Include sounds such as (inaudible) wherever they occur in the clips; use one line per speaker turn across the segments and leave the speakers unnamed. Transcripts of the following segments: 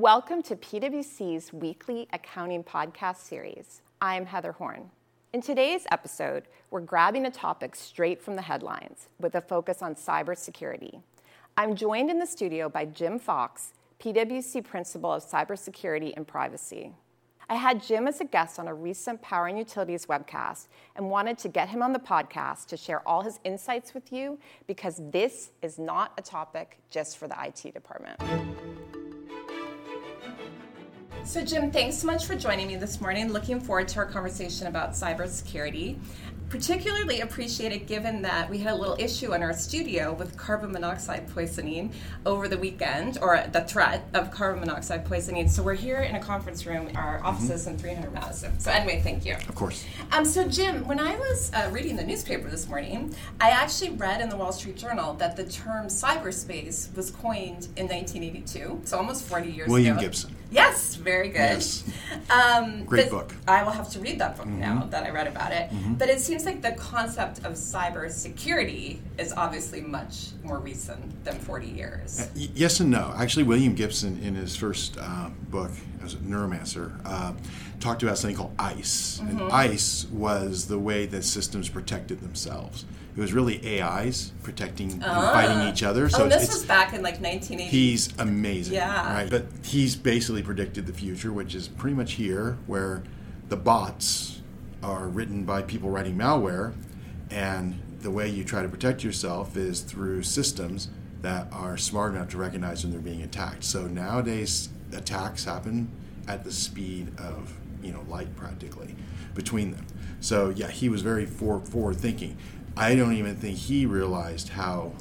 Welcome to PwC's weekly accounting podcast series. I'm Heather Horn. In today's episode, we're grabbing a topic straight from the headlines with a focus on cybersecurity. I'm joined in the studio by Jim Fox, PwC Principal of Cybersecurity and Privacy. I had Jim as a guest on a recent Power and Utilities webcast and wanted to get him on the podcast to share all his insights with you because this is not a topic just for the IT department. So, Jim, thanks so much for joining me this morning. Looking forward to our conversation about cybersecurity particularly appreciated given that we had a little issue in our studio with carbon monoxide poisoning over the weekend, or the threat of carbon monoxide poisoning. So we're here in a conference room, our mm-hmm. offices mm-hmm. in 300 Madison. So anyway, thank you.
Of course.
Um, so Jim, when I was uh, reading the newspaper this morning, I actually read in the Wall Street Journal that the term cyberspace was coined in 1982, so almost 40 years
William
ago.
William Gibson.
Yes, very good.
Yes. Um, Great book.
I will have to read that book mm-hmm. now that I read about it. Mm-hmm. But it seems like the concept of cyber security is obviously much more recent than 40 years. Uh,
yes and no. Actually, William Gibson, in his first uh, book neuromancer, uh, talked about something called ICE. Mm-hmm. And ICE was the way that systems protected themselves. It was really AIs protecting and ah. fighting each other.
So oh, this was back in like 1980.
He's amazing.
Yeah.
Right. But he's basically predicted the future, which is pretty much here, where the bots are written by people writing malware, and the way you try to protect yourself is through systems that are smart enough to recognize when they're being attacked. So nowadays, attacks happen at the speed of you know light practically between them. So yeah, he was very forward thinking. I don't even think he realized how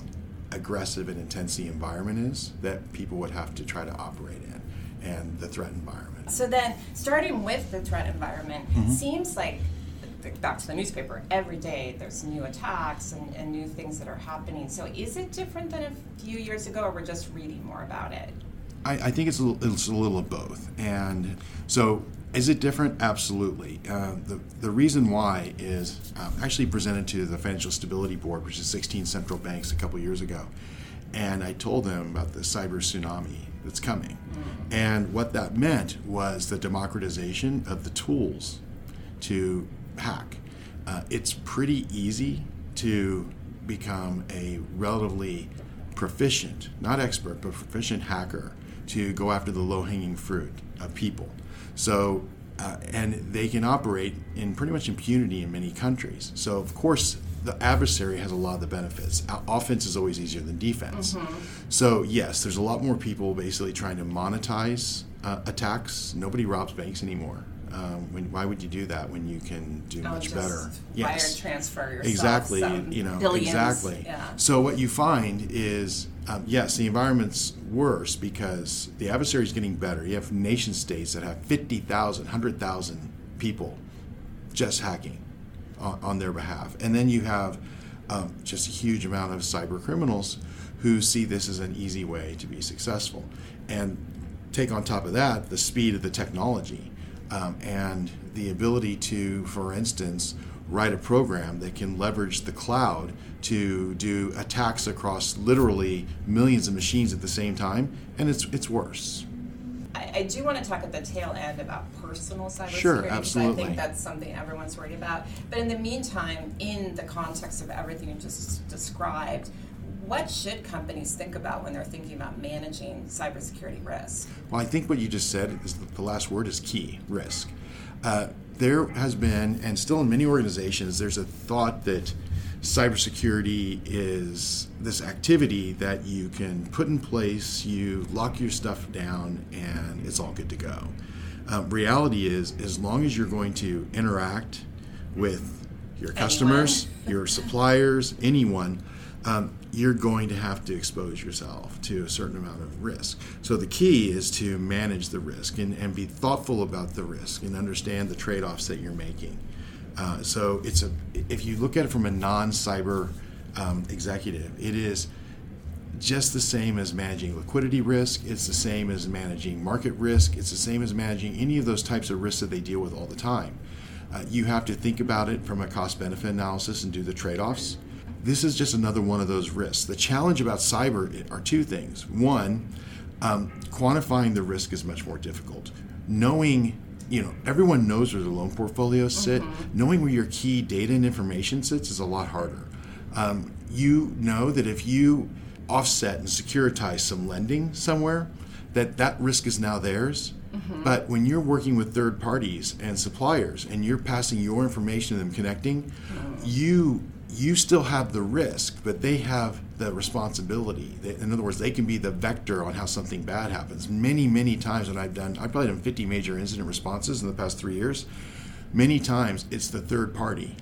aggressive and intense the environment is that people would have to try to operate in and the threat environment.
So then, starting with the threat environment, mm-hmm. seems like back to the newspaper every day there's new attacks and, and, new things that are happening so is it different than a few years ago or we're just reading more about it
i, I think it's a, little, it's a little of both and so is it different? Absolutely. Uh, the, the reason why is um, actually presented to the Financial Stability Board, which is 16 central banks, a couple years ago. And I told them about the cyber tsunami that's coming. And what that meant was the democratization of the tools to hack. Uh, it's pretty easy to become a relatively proficient, not expert, but proficient hacker to go after the low hanging fruit of people. So, uh, and they can operate in pretty much impunity in many countries. So, of course, the adversary has a lot of the benefits. Offense is always easier than defense. Mm-hmm. So, yes, there's a lot more people basically trying to monetize uh, attacks. Nobody robs banks anymore. Um, when, why would you do that when you can do oh, much better?
Yes, wire transfer
exactly. You know,
billions.
exactly.
Yeah.
So what you find is, um, yes, the environment's worse because the adversary is getting better. You have nation states that have 50,000, 100,000 people just hacking on, on, their behalf, and then you have um, just a huge amount of cyber criminals who see this as an easy way to be successful, and take on top of that the speed of the technology um, and the ability to, for instance, write a program that can leverage the cloud to do attacks across literally millions of machines at the same time, and it's it's worse.
I, I do want to talk at the tail end about personal cybersecurity.
Sure, absolutely.
I think that's something everyone's worried about. But in the meantime, in the context of everything you just described, what should companies think about when they're thinking about managing cybersecurity risk?
Well, I think what you just said is the last word is key risk. Uh, there has been, and still in many organizations, there's a thought that cybersecurity is this activity that you can put in place, you lock your stuff down, and it's all good to go. Uh, reality is, as long as you're going to interact with your customers, your suppliers, anyone, um, you're going to have to expose yourself to a certain amount of risk. So the key is to manage the risk and, and be thoughtful about the risk and understand the trade offs that you're making. Uh, so it's a if you look at it from a non-cyber um, executive, it is just the same as managing liquidity risk. It's the same as managing market risk. It's the same as managing any of those types of risks that they deal with all the time. Uh, you have to think about it from a cost benefit analysis and do the trade offs this is just another one of those risks. The challenge about cyber are two things. One, Um, quantifying the risk is much more difficult. Knowing, you know, everyone knows where the loan portfolios sit. Mm-hmm. Knowing where your key data and information sits is a lot harder. Um, you know that if you offset and securitize some lending somewhere, that that risk is now theirs. Mm-hmm. But when you're working with third parties and suppliers and you're passing your information to them connecting, mm-hmm. you you still have the risk, but they have the responsibility. In other words, they can be the vector on how something bad happens. Many, many times when I've done, I've probably done 50 major incident responses in the past three years. Many times it's the third party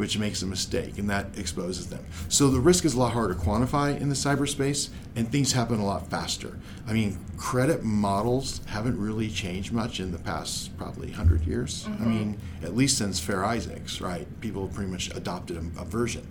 which makes a mistake and that exposes them. So the risk is a lot harder to quantify in the cyberspace and things happen a lot faster. I mean, credit models haven't really changed much in the past probably 100 years. Mm-hmm. I mean, at least since Fair Isaacs, right? People pretty much adopted a, a version.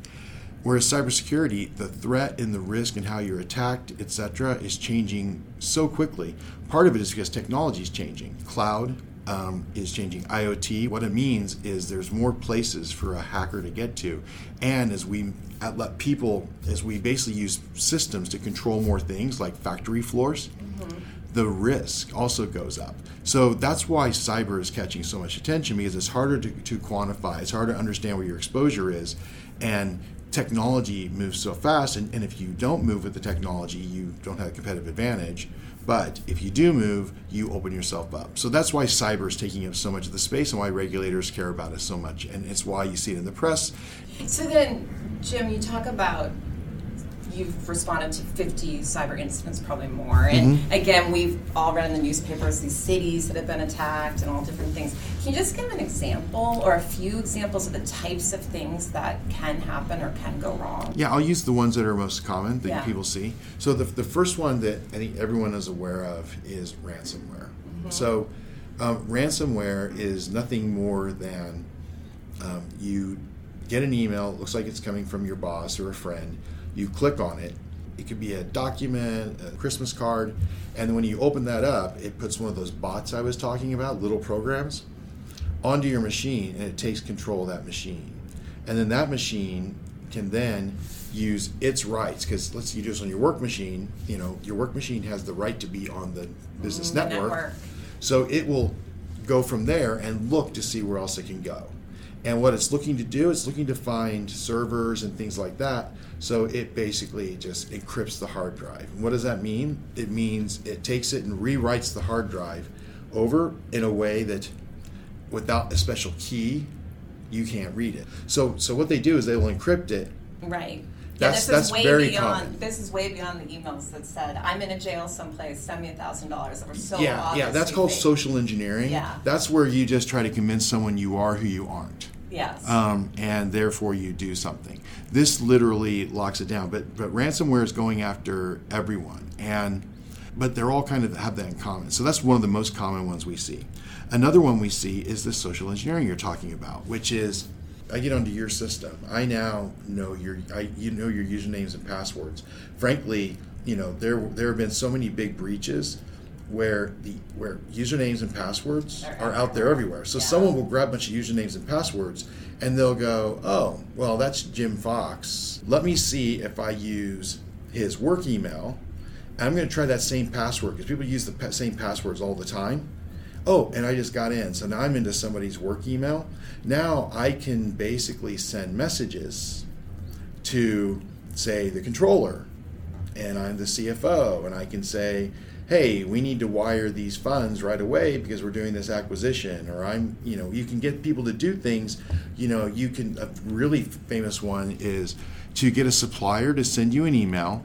Whereas cybersecurity, the threat and the risk and how you're attacked, etc., is changing so quickly. Part of it is because technology is changing. Cloud, um, is changing. IoT, what it means is there's more places for a hacker to get to. And as we let people, as we basically use systems to control more things like factory floors, mm-hmm. the risk also goes up. So that's why cyber is catching so much attention because it's harder to, to quantify, it's harder to understand what your exposure is. And technology moves so fast, and, and if you don't move with the technology, you don't have a competitive advantage but if you do move, you open yourself up. So that's why cyber is taking up so much of the space and why regulators care about it so much. And it's why you see it in the press.
So then, Jim, you talk about you've responded to 50 cyber incidents, probably more. And mm-hmm. again, we've all read in the newspapers these cities that have been attacked and all different things. Can you just give an example or a few examples of the types of things that can happen or can go wrong?
Yeah, I'll use the ones that are most common that yeah. people see. So the, the first one that I think everyone is aware of is ransomware. Mm-hmm. So um, ransomware is nothing more than um, you get an email, looks like it's coming from your boss or a friend you click on it. It could be a document, a Christmas card, and when you open that up, it puts one of those bots I was talking about, little programs, onto your machine, and it takes control of that machine. And then that machine can then use its rights because let's say you do this on your work machine. You know, your work machine has the right to be on the business mm, network. network. So it will go from there and look to see where else it can go. And what it's looking to do, it's looking to find servers and things like that. So it basically just encrypts the hard drive. And what does that mean? It means it takes it and rewrites the hard drive over in a way that without a special key, you can't read it. So so what they do is they will encrypt it.
Right.
That's, yeah, that's very
beyond,
common.
This is way beyond the emails that said, "I'm in a jail someplace. Send me a thousand dollars." Were so
yeah, yeah. That's called fake. social engineering.
Yeah.
That's where you just try to convince someone you are who you aren't.
Yes.
Um, and therefore you do something. This literally locks it down. But but ransomware is going after everyone, and but they're all kind of have that in common. So that's one of the most common ones we see. Another one we see is the social engineering you're talking about, which is I get onto your system. I now know your I you know your usernames and passwords. Frankly, you know there there have been so many big breaches where the where usernames and passwords are out there everywhere. So yeah. someone will grab a bunch of usernames and passwords and they'll go, "Oh, well, that's Jim Fox. Let me see if I use his work email. I'm going to try that same password because people use the same passwords all the time. Oh, and I just got in. So now I'm into somebody's work email. Now I can basically send messages to say the controller and I'm the CFO and I can say hey, we need to wire these funds right away because we're doing this acquisition, or I'm, you know, you can get people to do things. You know, you can, a really famous one is to get a supplier to send you an email.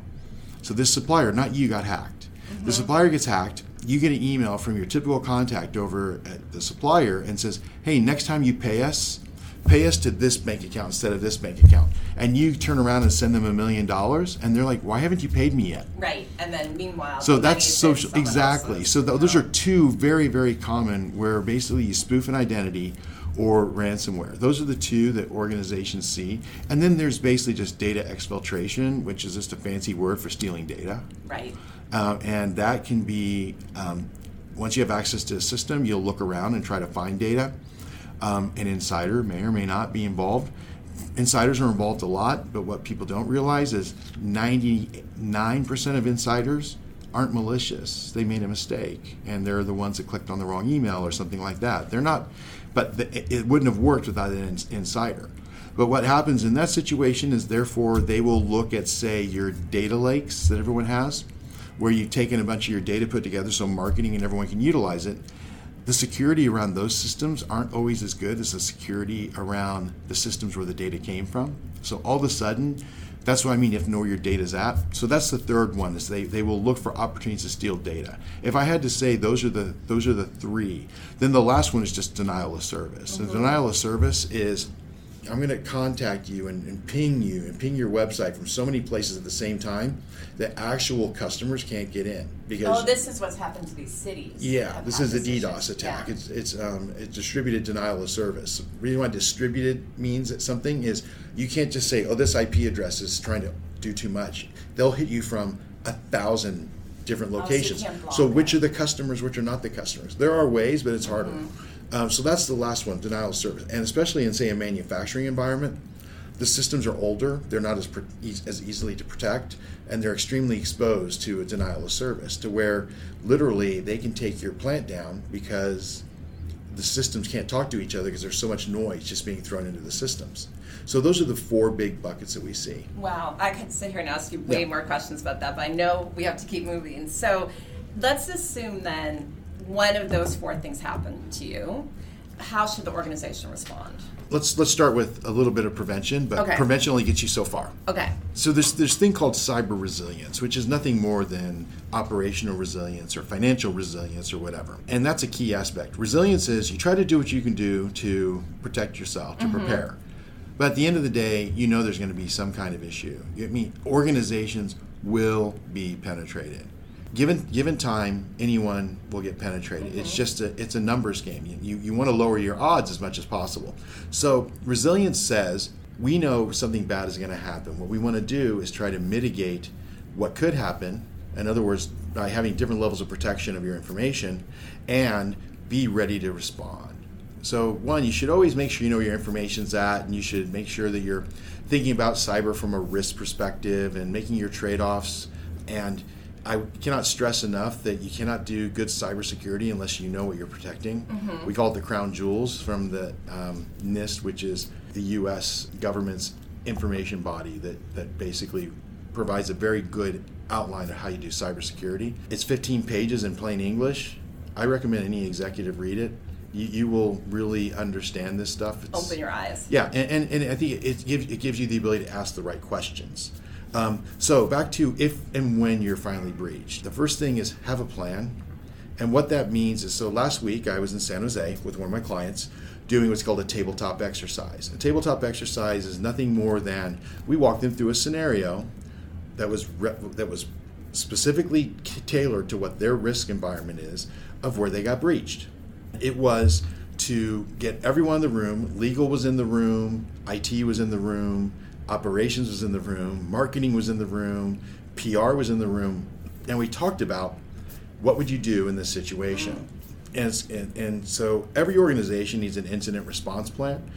So this supplier, not you, got hacked. The supplier gets hacked. You get an email from your typical contact over at the supplier and says, hey, next time you pay us, pay us to this bank account instead of this bank account. And you turn around and send them a million dollars, and they're like, why haven't you paid me yet?
Right. And then meanwhile,
so that's social. Exactly. So th- those are two very, very common where basically you spoof an identity or ransomware. Those are the two that organizations see. And then there's basically just data exfiltration, which is just a fancy word for stealing data.
Right.
Uh, and that can be, um, once you have access to a system, you'll look around and try to find data. Um, an insider may or may not be involved. Insiders are involved a lot, but what people don't realize is 99% of insiders aren't malicious. They made a mistake, and they're the ones that clicked on the wrong email or something like that. They're not, but the, it wouldn't have worked without an insider. But what happens in that situation is, therefore, they will look at, say, your data lakes that everyone has, where you've taken a bunch of your data put together so marketing and everyone can utilize it. The security around those systems aren't always as good as the security around the systems where the data came from. So all of a sudden, that's what I mean if know your data is at. So that's the third one. Is they, they will look for opportunities to steal data. If I had to say those are the those are the three, then the last one is just denial of service. Mm-hmm. denial of service is I'm going to contact you and, and, ping you and ping your website from so many places at the same time that actual customers can't get in
because oh this is what's happened to these cities.
Yeah this is a DDoS attack. Yeah. it's it's um, it's distributed denial of service. The reason why distributed means that something is you can't just say oh this IP address is trying to do too much. They'll hit you from a thousand different locations. oh, so, so which are the customers which are not the customers? There are ways but it's harder. Mm-hmm um, so that's the last one, denial of service, and especially in say a manufacturing environment, the systems are older, they're not as as easily to protect, and they're extremely exposed to a denial of service, to where literally they can take your plant down because the systems can't talk to each other because there's so much noise just being thrown into the systems. So those are the four big buckets that we see.
Wow, I could sit here and ask you way yeah. more questions about that, but I know we have to keep moving. So let's assume then one of those four things happen to you, how should the organization respond?
Let's let's start with a little bit of prevention, but okay. prevention only gets you so far.
Okay.
So there's this thing called cyber resilience, which is nothing more than operational resilience or financial resilience or whatever. And that's a key aspect. Resilience is you try to do what you can do to protect yourself, to mm-hmm. prepare. But at the end of the day, you know there's going to be some kind of issue. I mean, organizations will be penetrated given given time, anyone will get penetrated. Mm-hmm. It's just a it's a numbers game. You, you, you want to lower your odds as much as possible. So resilience says we know something bad is going to happen. What we want to do is try to mitigate what could happen. In other words, by having different levels of protection of your information, and be ready to respond. So one, you should always make sure you know where your information's at, and you should make sure that you're thinking about cyber from a risk perspective and making your trade-offs and I cannot stress enough that you cannot do good cybersecurity unless you know what you're protecting. Mm-hmm. We call it the crown jewels from the um, NIST, which is the U.S. government's information body that, that basically provides a very good outline of how you do cybersecurity. It's 15 pages in plain English. I recommend any executive read it. You, you will really understand this stuff.
It's, Open your eyes.
Yeah, and, and, and I think it gives, it gives you the ability to ask the right questions. Um, so back to if and when you're finally breached. The first thing is have a plan. And what that means is so last week I was in San Jose with one of my clients doing what's called a tabletop exercise. A tabletop exercise is nothing more than we walked them through a scenario that was re- that was specifically tailored to what their risk environment is of where they got breached. It was to get everyone in the room, legal was in the room, IT was in the room, operations was in the room, marketing was in the room, PR was in the room, and we talked about what would you do in this situation. And, and, and so every organization needs an incident response plan.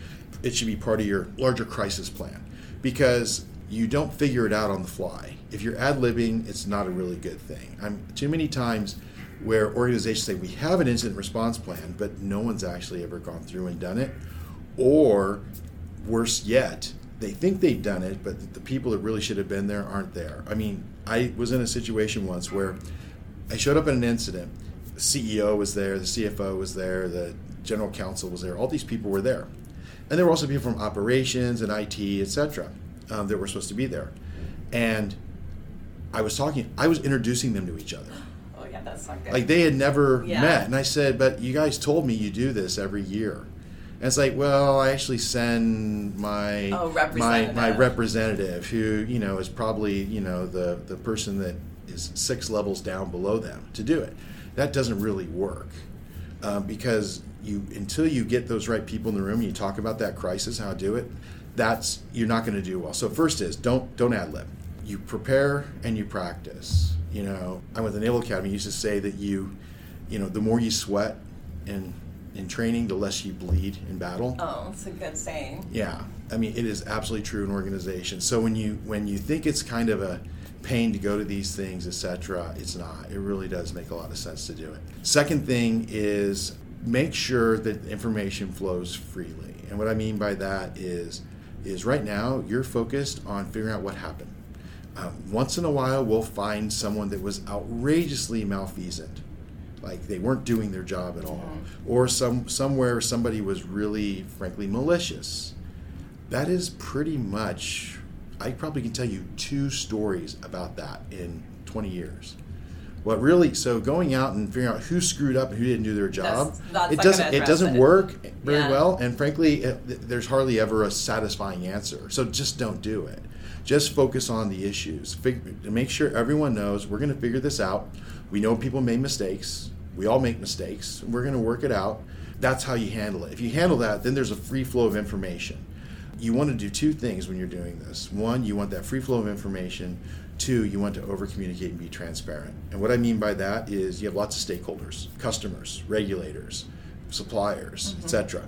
It should be part of your larger crisis plan because you don't figure it out on the fly. If you're ad libbing, it's not a really good thing. I'm too many times where organizations say we have an incident response plan, but no one's actually ever gone through and done it. Or worse yet, they think they've done it, but the people that really should have been there aren't there. I mean, I was in a situation once where I showed up at an incident. The CEO was there, the CFO was there, the general counsel was there. All these people were there, and there were also people from operations and IT, etc., um, that were supposed to be there. And I was talking, I was introducing them to each other.
Oh yeah, that's not good.
Like they had never yeah. met, and I said, "But you guys told me you do this every year." And it's like, well, I actually send my
oh,
my my representative, who you know is probably you know the the person that is six levels down below them to do it. That doesn't really work um, because you until you get those right people in the room, and you talk about that crisis, how to do it. That's you're not going to do well. So first is don't don't ad lib. You prepare and you practice. You know, I went to the Naval Academy. Used to say that you, you know, the more you sweat and in training, the less you bleed in battle.
Oh, it's a good saying.
Yeah, I mean it is absolutely true in organizations. So when you when you think it's kind of a pain to go to these things, etc. It's not. It really does make a lot of sense to do it. Second thing is make sure that information flows freely. And what I mean by that is is right now you're focused on figuring out what happened. Um, once in a while, we'll find someone that was outrageously malfeasant, like they weren't doing their job at all, mm-hmm. or some somewhere somebody was really, frankly, malicious. That is pretty much. I probably can tell you two stories about that in 20 years. What really so going out and figuring out who screwed up and who didn't do their job, it doesn't it doesn't it. work very yeah. well, and frankly, it, there's hardly ever a satisfying answer. So just don't do it. Just focus on the issues. Figure, to make sure everyone knows we're going to figure this out. We know people made mistakes. We all make mistakes. We're going to work it out. That's how you handle it. If you handle that, then there's a free flow of information. You want to do two things when you're doing this. One, you want that free flow of information Two, you want to over communicate and be transparent. And what I mean by that is you have lots of stakeholders, customers, regulators, suppliers, mm-hmm. etc.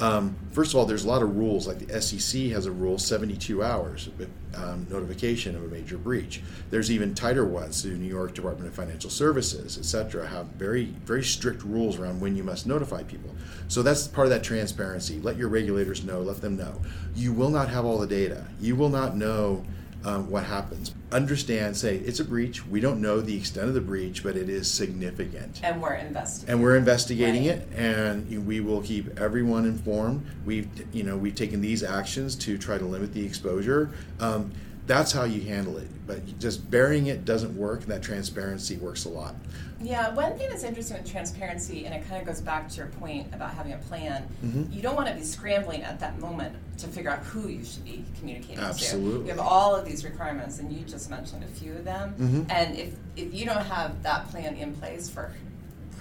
Um, first of all, there's a lot of rules. Like the SEC has a rule 72 hours um, notification of a major breach. There's even tighter ones. The New York Department of Financial Services, et cetera, have very very strict rules around when you must notify people. So that's part of that transparency. Let your regulators know. Let them know. You will not have all the data. You will not know um, what happens. Understand, say it's a breach. We don't know the extent of the breach, but it is significant.
And we're investigating.
And we're investigating right. it, and we will keep everyone informed. We've, you know, we've taken these actions to try to limit the exposure. Um, that's how you handle it. But just burying it doesn't work, and that transparency works a lot.
Yeah, one thing that's interesting with transparency, and it kind of goes back to your point about having a plan, mm-hmm. you don't want to be scrambling at that moment to figure out who you should be communicating
Absolutely.
to. You have all of these requirements, and you just mentioned a few of them. Mm-hmm. And if, if you don't have that plan in place for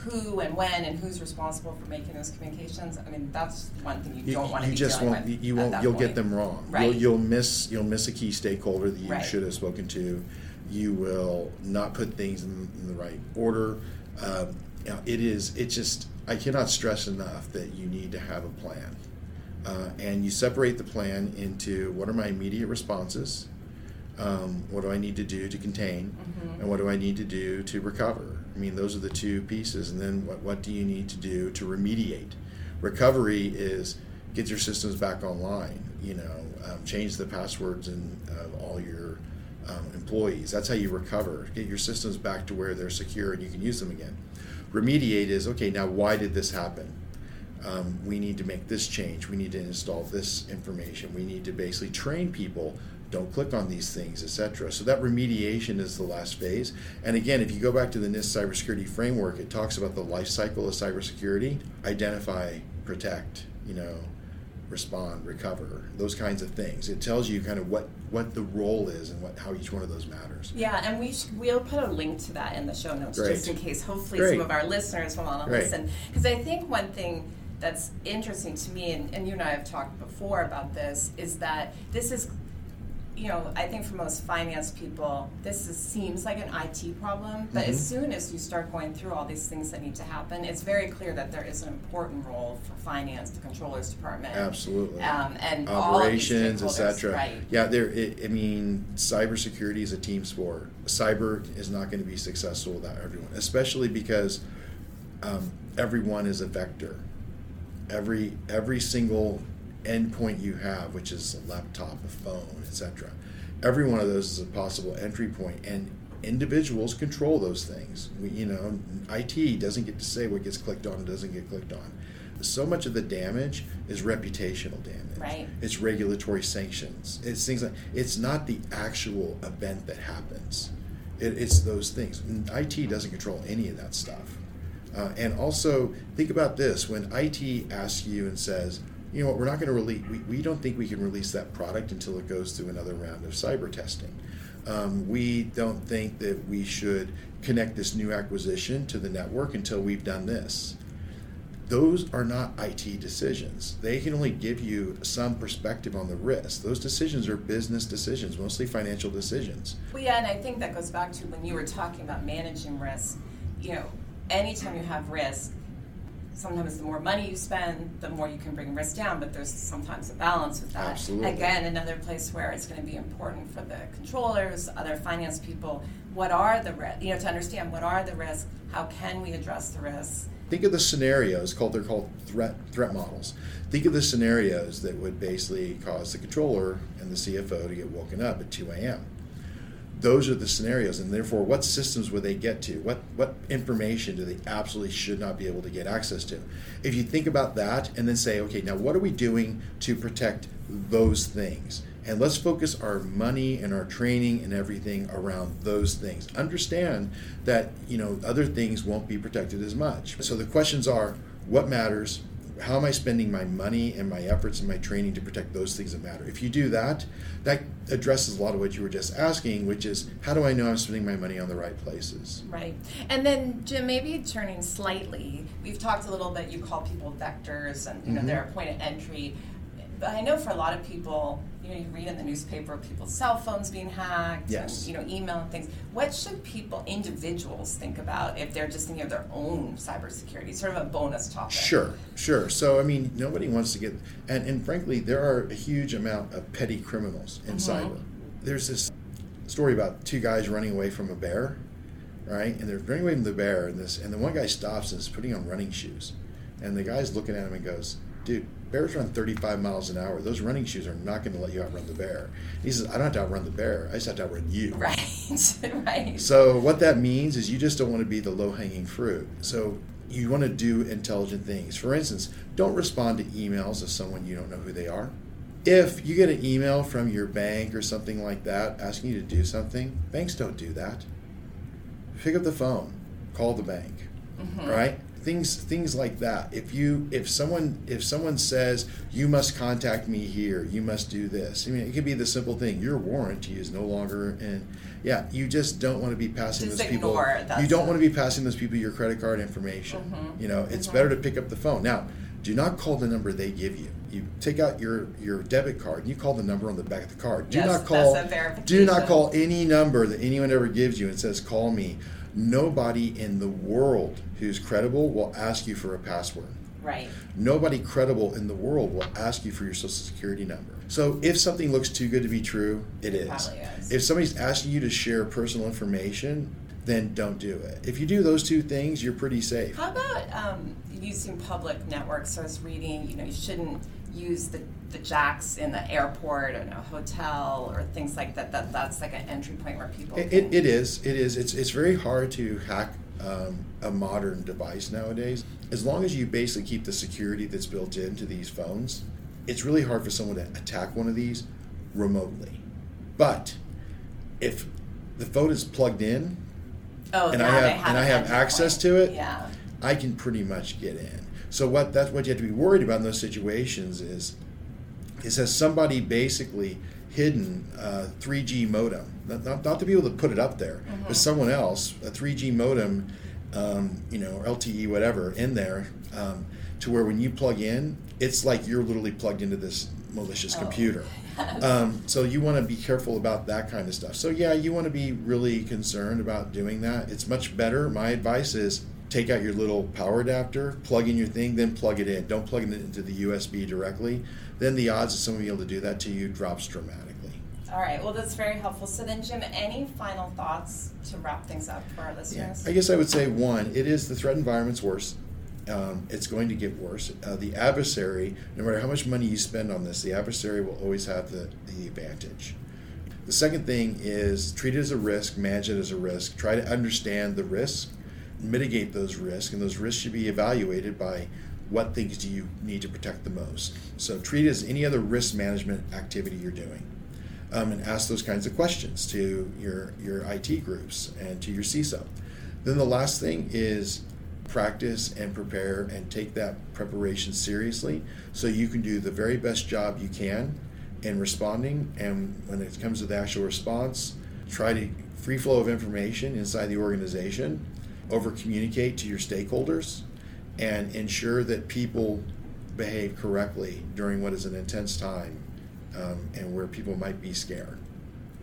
who and when and who's responsible for making those communications. I mean, that's one thing you, you don't want to
you just
won't,
you won't you'll
point.
get them wrong.
Right.
You'll, you'll miss you'll miss a key stakeholder that you
right.
should have spoken to. You will not put things in, in the right order. Um, you know, it is it just I cannot stress enough that you need to have a plan. Uh, and you separate the plan into what are my immediate responses, um, what do I need to do to contain, mm-hmm. and what do I need to do to recover. Mean, those are the two pieces. And then what, what do you need to do to remediate? Recovery is get your systems back online, you know, um, change the passwords and uh, all your um, employees. That's how you recover. Get your systems back to where they're secure and you can use them again. Remediate is okay, now why did this happen? Um, we need to make this change. We need to install this information. We need to basically train people don't click on these things, etc. So that remediation is the last phase. And again, if you go back to the NIST cybersecurity framework, it talks about the life cycle of cybersecurity: identify, protect, you know, respond, recover, those kinds of things. It tells you kind of what what the role is and what how each one of those matters.
Yeah, and we sh- we'll put a link to that in the show notes
Great.
just in case. Hopefully,
Great.
some of our listeners will want to listen because I think one thing that's interesting to me, and, and you and I have talked before about this, is that this is you know, I think for most finance people, this is, seems like an IT problem. But mm-hmm. as soon as you start going through all these things that need to happen, it's very clear that there is an important role for finance, the controller's department,
absolutely,
um, and
operations, etc.
Right.
Yeah, there. It, I mean, cybersecurity is a team sport. Cyber is not going to be successful without everyone, especially because um, everyone is a vector. Every every single endpoint you have, which is a laptop, a phone, etc. Every one of those is a possible entry point, and individuals control those things. We, you know, IT doesn't get to say what gets clicked on and doesn't get clicked on. So much of the damage is reputational damage.
Right.
It's regulatory sanctions. It's things like it's not the actual event that happens. It, it's those things. IT doesn't control any of that stuff. Uh, and also think about this: when IT asks you and says, you know what, we're not going to release, we, we don't think we can release that product until it goes through another round of cyber testing. Um, we don't think that we should connect this new acquisition to the network until we've done this. Those are not IT decisions. They can only give you some perspective on the risk. Those decisions are business decisions, mostly financial decisions.
Well, yeah, and I think that goes back to when you were talking about managing risk. You know, anytime you have risk, sometimes the more money you spend, the more you can bring risk down, but there's sometimes a balance with that.
Absolutely.
Again, another place where it's going to be important for the controllers, other finance people, what are the risks, you know, to understand what are the risks, how can we address the risks.
Think of the scenarios called they're called threat threat models. Think of the scenarios that would basically cause the controller and the CFO to get woken up at 2 a.m those are the scenarios and therefore what systems would they get to? What what information do they absolutely should not be able to get access to? If you think about that and then say okay now what are we doing to protect those things? And let's focus our money and our training and everything around those things. Understand that you know other things won't be protected as much. So the questions are what matters how am I spending my money and my efforts and my training to protect those things that matter? If you do that, that addresses a lot of what you were just asking, which is how do I know I'm spending my money on the right places?
Right. And then, Jim, maybe turning slightly, we've talked a little bit, you call people vectors and, you know, mm-hmm. they're a point of entry. But I know for a lot of people, know, you read in the newspaper people's cell phones being hacked,
yes.
and, you know, email and things. What should people, individuals, think about if they're just thinking of their own cybersecurity? Sort of a bonus topic.
Sure, sure. So, I mean, nobody wants to get, and, and frankly, there are a huge amount of petty criminals in mm-hmm. cyber. There's this story about two guys running away from a bear, right? And they're running away from the bear, and this, and the one guy stops and is putting on running shoes, and the guy's looking at him and goes, "Dude, bears run 35 miles an hour. Those running shoes are not going to let you outrun the bear. He says, I don't have to outrun the bear. I just have to outrun you. (laughs)
Right, (laughs) right.
So what that means is you just don't want to be the low hanging fruit. So you want to do intelligent things. For instance, don't respond to emails of someone you don't know who they are. If you get an email from your bank or something like that asking you to do something, banks don't do that. Pick up the phone, call the bank, mm-hmm. right? Things things like that. If you if someone if someone says you must contact me here. You must do this. I mean it could be the simple thing. Your warranty is no longer and yeah you just don't want to be passing
just
those people you don't want to be passing those people your credit card information. Mm-hmm. you know it's mm-hmm. better to pick up the phone. Now do not call the number they give you. You take out your your debit card. And you call the number on the back of the card. Do
yes,
not call do not call any number that anyone ever gives you and says call me nobody in the world who's credible will ask you for a password.
Right.
Nobody credible in the world will ask you for your social security number. So if something looks too good to be true, it, it is.
is.
If somebody's asking you to share personal information, then don't do it. If you do those two things, you're pretty safe.
How about um, using public networks? So I was reading, you know, you shouldn't use the, the jacks in the airport and a hotel or things like that. That that's like an entry point where people.
It, it, it is. It is. It's it's very hard to hack um, a modern device nowadays. As long as you basically keep the security that's built into these phones, it's really hard for someone to attack one of these remotely. But if the phone is plugged in,
oh,
and I have,
have
and I have access
point.
to it,
yeah.
I can pretty much get in. So what that's what you have to be worried about in those situations is is has somebody basically hidden a 3G modem, not, not, not, to be able to put it up there, mm-hmm. but someone else a 3G modem, um, you know, LTE whatever in there, um, to where when you plug in, it's like you're literally plugged into this malicious oh. computer. (laughs) Um, so you want to be careful about that kind of stuff. So yeah, you want to be really concerned about doing that. It's much better. My advice is take out your little power adapter, plug in your thing, then plug it in. Don't plug it into the USB directly. Then the odds of someone being able to do that to you drops dramatically.
All right. Well, that's very helpful. So then, Jim, any final thoughts to wrap things up for our listeners?
Yeah. I guess I would say one: it is the threat environment's worse. Um, it's going to get worse. Uh, the adversary, no matter how much money you spend on this, the adversary will always have the, the advantage. The second thing is treat it as a risk, manage it as a risk. Try to understand the risk mitigate those risks, and those risks should be evaluated by what things do you need to protect the most. So treat it as any other risk management activity you're doing. Um, and ask those kinds of questions to your, your IT groups and to your CISO. Then the last thing is practice and prepare and take that preparation seriously so you can do the very best job you can in responding. And when it comes to the actual response, try to free flow of information inside the organization over communicate to your stakeholders and ensure that people behave correctly during what is an intense time um, and where people might be scared.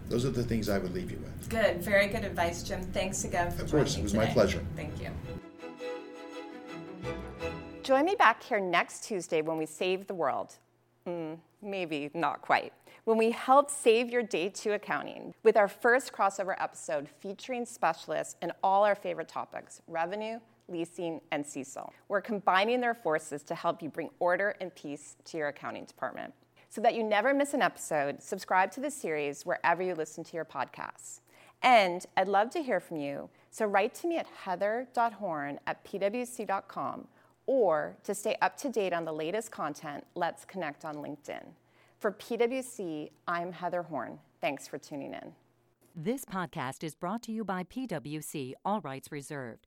Those are the things I would leave you with.
Good, very good advice, Jim. Thanks again for
of
joining
course, it was
today.
my pleasure.
Thank you. Join me back here next Tuesday when we save the world. Mm, maybe not quite. When we help save your day two accounting with our first crossover episode featuring specialists in all our favorite topics revenue, leasing, and CECL. We're combining their forces to help you bring order and peace to your accounting department. So that you never miss an episode, subscribe to the series wherever you listen to your podcasts. And I'd love to hear from you, so write to me at heather.horn at pwc.com or to stay up to date on the latest content, let's connect on LinkedIn. For PwC, I'm Heather Horn. Thanks for tuning in.
This podcast is brought to you by PwC, all rights reserved.